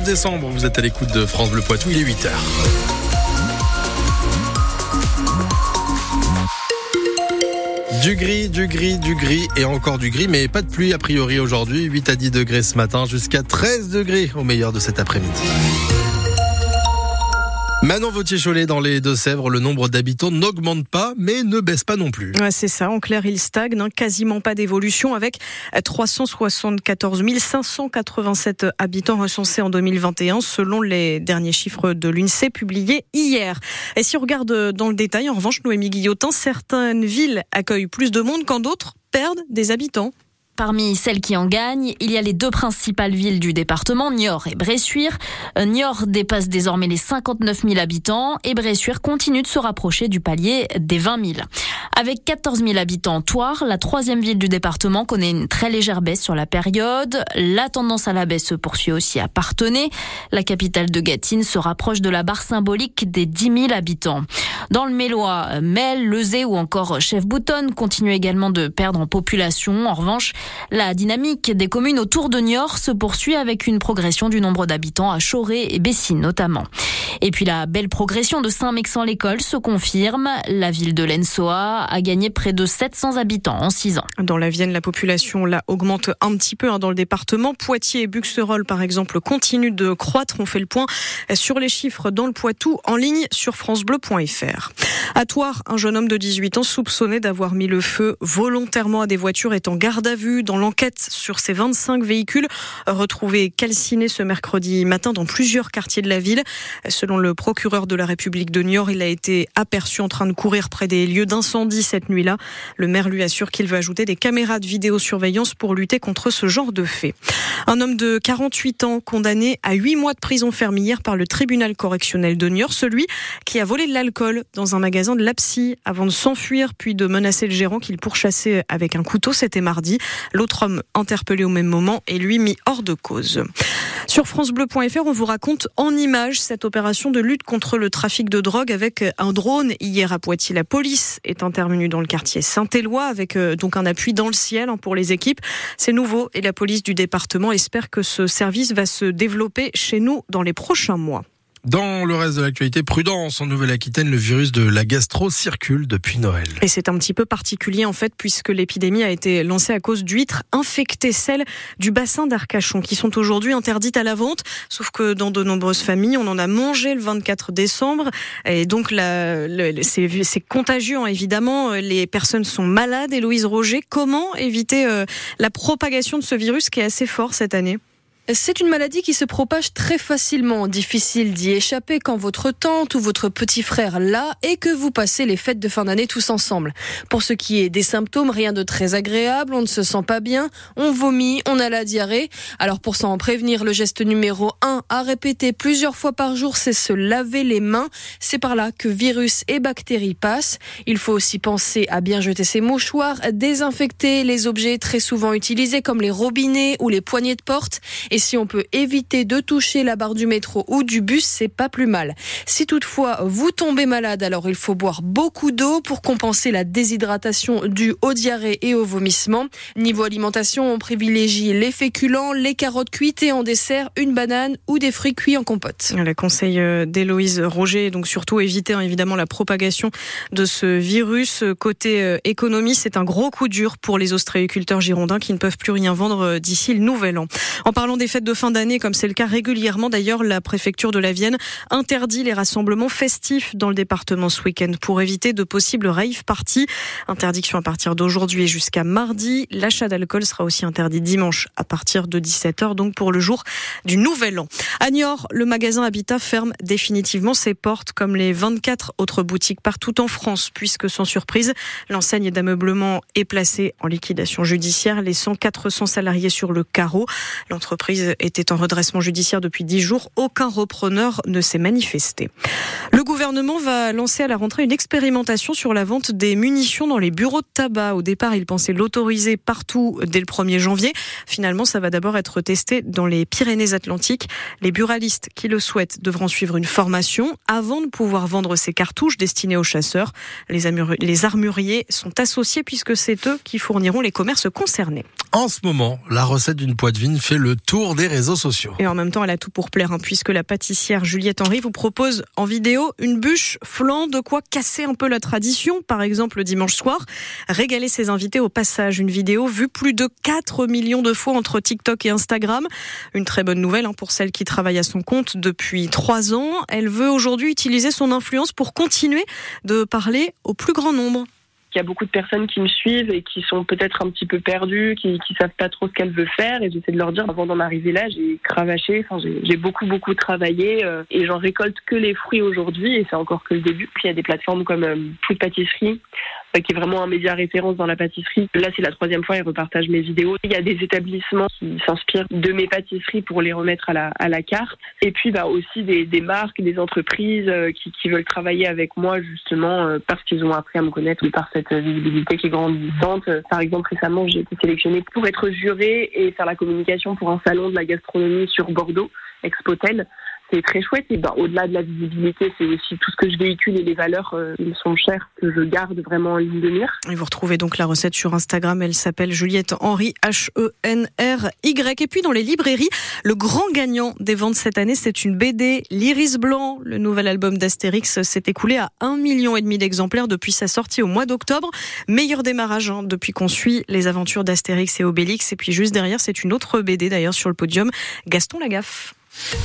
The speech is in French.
29 décembre, vous êtes à l'écoute de France Bleu Poitou, il est 8h. Du gris, du gris, du gris et encore du gris, mais pas de pluie a priori aujourd'hui. 8 à 10 degrés ce matin, jusqu'à 13 degrés au meilleur de cet après-midi. Manon Vautier-Cholet dans les Deux-Sèvres, le nombre d'habitants n'augmente pas, mais ne baisse pas non plus. Ouais, c'est ça. En clair, il stagne, hein. quasiment pas d'évolution, avec 374 587 habitants recensés en 2021, selon les derniers chiffres de l'UNSEE publiés hier. Et si on regarde dans le détail, en revanche, Noémie Guillotin, certaines villes accueillent plus de monde quand d'autres perdent des habitants. Parmi celles qui en gagnent, il y a les deux principales villes du département, Niort et Bressuire. Euh, Niort dépasse désormais les 59 000 habitants et Bressuire continue de se rapprocher du palier des 20 000. Avec 14 000 habitants, Toire, la troisième ville du département, connaît une très légère baisse sur la période. La tendance à la baisse se poursuit aussi à Partenay. La capitale de Gâtine se rapproche de la barre symbolique des 10 000 habitants. Dans le Mélois, Mel, Lezé ou encore Chef-Boutonne continuent également de perdre en population. En revanche, la dynamique des communes autour de Niort se poursuit avec une progression du nombre d'habitants à Choré et Bessines notamment. Et puis la belle progression de Saint-Mexan-l'École se confirme. La ville de Lensoa a gagné près de 700 habitants en 6 ans. Dans la Vienne, la population là augmente un petit peu hein, dans le département. Poitiers et Buxerolles, par exemple, continuent de croître. On fait le point sur les chiffres dans le Poitou en ligne sur francebleu.fr. À Toire, un jeune homme de 18 ans soupçonné d'avoir mis le feu volontairement à des voitures est en garde à vue dans l'enquête sur ces 25 véhicules retrouvés calcinés ce mercredi matin dans plusieurs quartiers de la ville. Selon le procureur de la République de Niort, il a été aperçu en train de courir près des lieux d'incendie cette nuit-là. Le maire lui assure qu'il va ajouter des caméras de vidéosurveillance pour lutter contre ce genre de faits. Un homme de 48 ans condamné à 8 mois de prison ferme hier par le tribunal correctionnel de Niort, celui qui a volé de l'alcool dans un magasin de Lapsy avant de s'enfuir puis de menacer le gérant qu'il pourchassait avec un couteau. C'était mardi. L'autre homme interpellé au même moment est lui mis hors de cause. Sur francebleu.fr, on vous raconte en images cette opération de lutte contre le trafic de drogue avec un drone. Hier à Poitiers, la police est intervenue dans le quartier Saint-Éloi avec euh, donc un appui dans le ciel hein, pour les équipes. C'est nouveau et la police du département espère que ce service va se développer chez nous dans les prochains mois. Dans le reste de l'actualité, prudence en Nouvelle-Aquitaine, le virus de la gastro circule depuis Noël. Et c'est un petit peu particulier en fait, puisque l'épidémie a été lancée à cause d'huîtres infectées, celles du bassin d'Arcachon, qui sont aujourd'hui interdites à la vente. Sauf que dans de nombreuses familles, on en a mangé le 24 décembre, et donc c'est contagieux évidemment. Les personnes sont malades. Héloïse Roger, comment éviter euh, la propagation de ce virus qui est assez fort cette année? C'est une maladie qui se propage très facilement. Difficile d'y échapper quand votre tante ou votre petit frère l'a et que vous passez les fêtes de fin d'année tous ensemble. Pour ce qui est des symptômes, rien de très agréable, on ne se sent pas bien, on vomit, on a la diarrhée. Alors pour s'en prévenir, le geste numéro 1 à répéter plusieurs fois par jour, c'est se laver les mains. C'est par là que virus et bactéries passent. Il faut aussi penser à bien jeter ses mouchoirs, désinfecter les objets très souvent utilisés comme les robinets ou les poignées de porte si on peut éviter de toucher la barre du métro ou du bus, c'est pas plus mal. Si toutefois vous tombez malade, alors il faut boire beaucoup d'eau pour compenser la déshydratation due aux diarrhées et au vomissement. Niveau alimentation, on privilégie les féculents, les carottes cuites et en dessert, une banane ou des fruits cuits en compote. Le conseil euh, d'Héloïse Roger, donc surtout éviter hein, évidemment la propagation de ce virus. Côté euh, économie, c'est un gros coup dur pour les ostréiculteurs girondins qui ne peuvent plus rien vendre euh, d'ici le nouvel an. En parlant fêtes de fin d'année, comme c'est le cas régulièrement d'ailleurs, la préfecture de la Vienne interdit les rassemblements festifs dans le département ce week-end pour éviter de possibles rave parties. Interdiction à partir d'aujourd'hui et jusqu'à mardi. L'achat d'alcool sera aussi interdit dimanche à partir de 17h, donc pour le jour du Nouvel An. À Niort, le magasin Habitat ferme définitivement ses portes comme les 24 autres boutiques partout en France, puisque sans surprise, l'enseigne d'ameublement est placée en liquidation judiciaire, laissant 400 salariés sur le carreau. L'entreprise était en redressement judiciaire depuis dix jours. Aucun repreneur ne s'est manifesté. Le gouvernement va lancer à la rentrée une expérimentation sur la vente des munitions dans les bureaux de tabac. Au départ, il pensait l'autoriser partout dès le 1er janvier. Finalement, ça va d'abord être testé dans les Pyrénées-Atlantiques. Les buralistes qui le souhaitent devront suivre une formation avant de pouvoir vendre ces cartouches destinées aux chasseurs. Les, armuriers sont associés puisque c'est eux qui fourniront les commerces concernés. En ce moment, la recette d'une poitvine fait le tour des réseaux sociaux. Et en même temps, elle a tout pour plaire, hein, puisque la pâtissière Juliette Henry vous propose en vidéo une bûche flan, de quoi casser un peu la tradition, par exemple le dimanche soir. Régaler ses invités au passage. Une vidéo vue plus de 4 millions de fois entre TikTok et Instagram. Une très bonne nouvelle hein, pour celle qui travaille à son compte depuis 3 ans. Elle veut aujourd'hui utiliser son influence pour continuer de parler au plus grand nombre. Il y a beaucoup de personnes qui me suivent et qui sont peut-être un petit peu perdues, qui, qui savent pas trop ce qu'elles veulent faire. Et j'essaie de leur dire, avant d'en arriver là, j'ai cravaché, enfin, j'ai beaucoup, beaucoup travaillé euh, et j'en récolte que les fruits aujourd'hui et c'est encore que le début. Puis il y a des plateformes comme euh, Food Pâtisserie qui est vraiment un média référence dans la pâtisserie. Là, c'est la troisième fois, ils repartagent mes vidéos. Il y a des établissements qui s'inspirent de mes pâtisseries pour les remettre à la, à la carte. Et puis, bah, aussi des, des marques, des entreprises euh, qui, qui, veulent travailler avec moi justement euh, parce qu'ils ont appris à me connaître et par cette visibilité qui est grandissante. Par exemple, récemment, j'ai été sélectionnée pour être jurée et faire la communication pour un salon de la gastronomie sur Bordeaux, Expotel c'est très chouette. Et ben, au-delà de la visibilité, c'est aussi tout ce que je véhicule et les valeurs euh, sont chères que je garde vraiment en ligne de mire. Et vous retrouvez donc la recette sur Instagram. Elle s'appelle Juliette Henry, H-E-N-R-Y. Et puis dans les librairies, le grand gagnant des ventes cette année, c'est une BD, L'Iris Blanc. Le nouvel album d'Astérix s'est écoulé à un million et demi d'exemplaires depuis sa sortie au mois d'octobre. Meilleur démarrage hein, depuis qu'on suit les aventures d'Astérix et Obélix. Et puis juste derrière, c'est une autre BD d'ailleurs sur le podium, Gaston Lagaffe.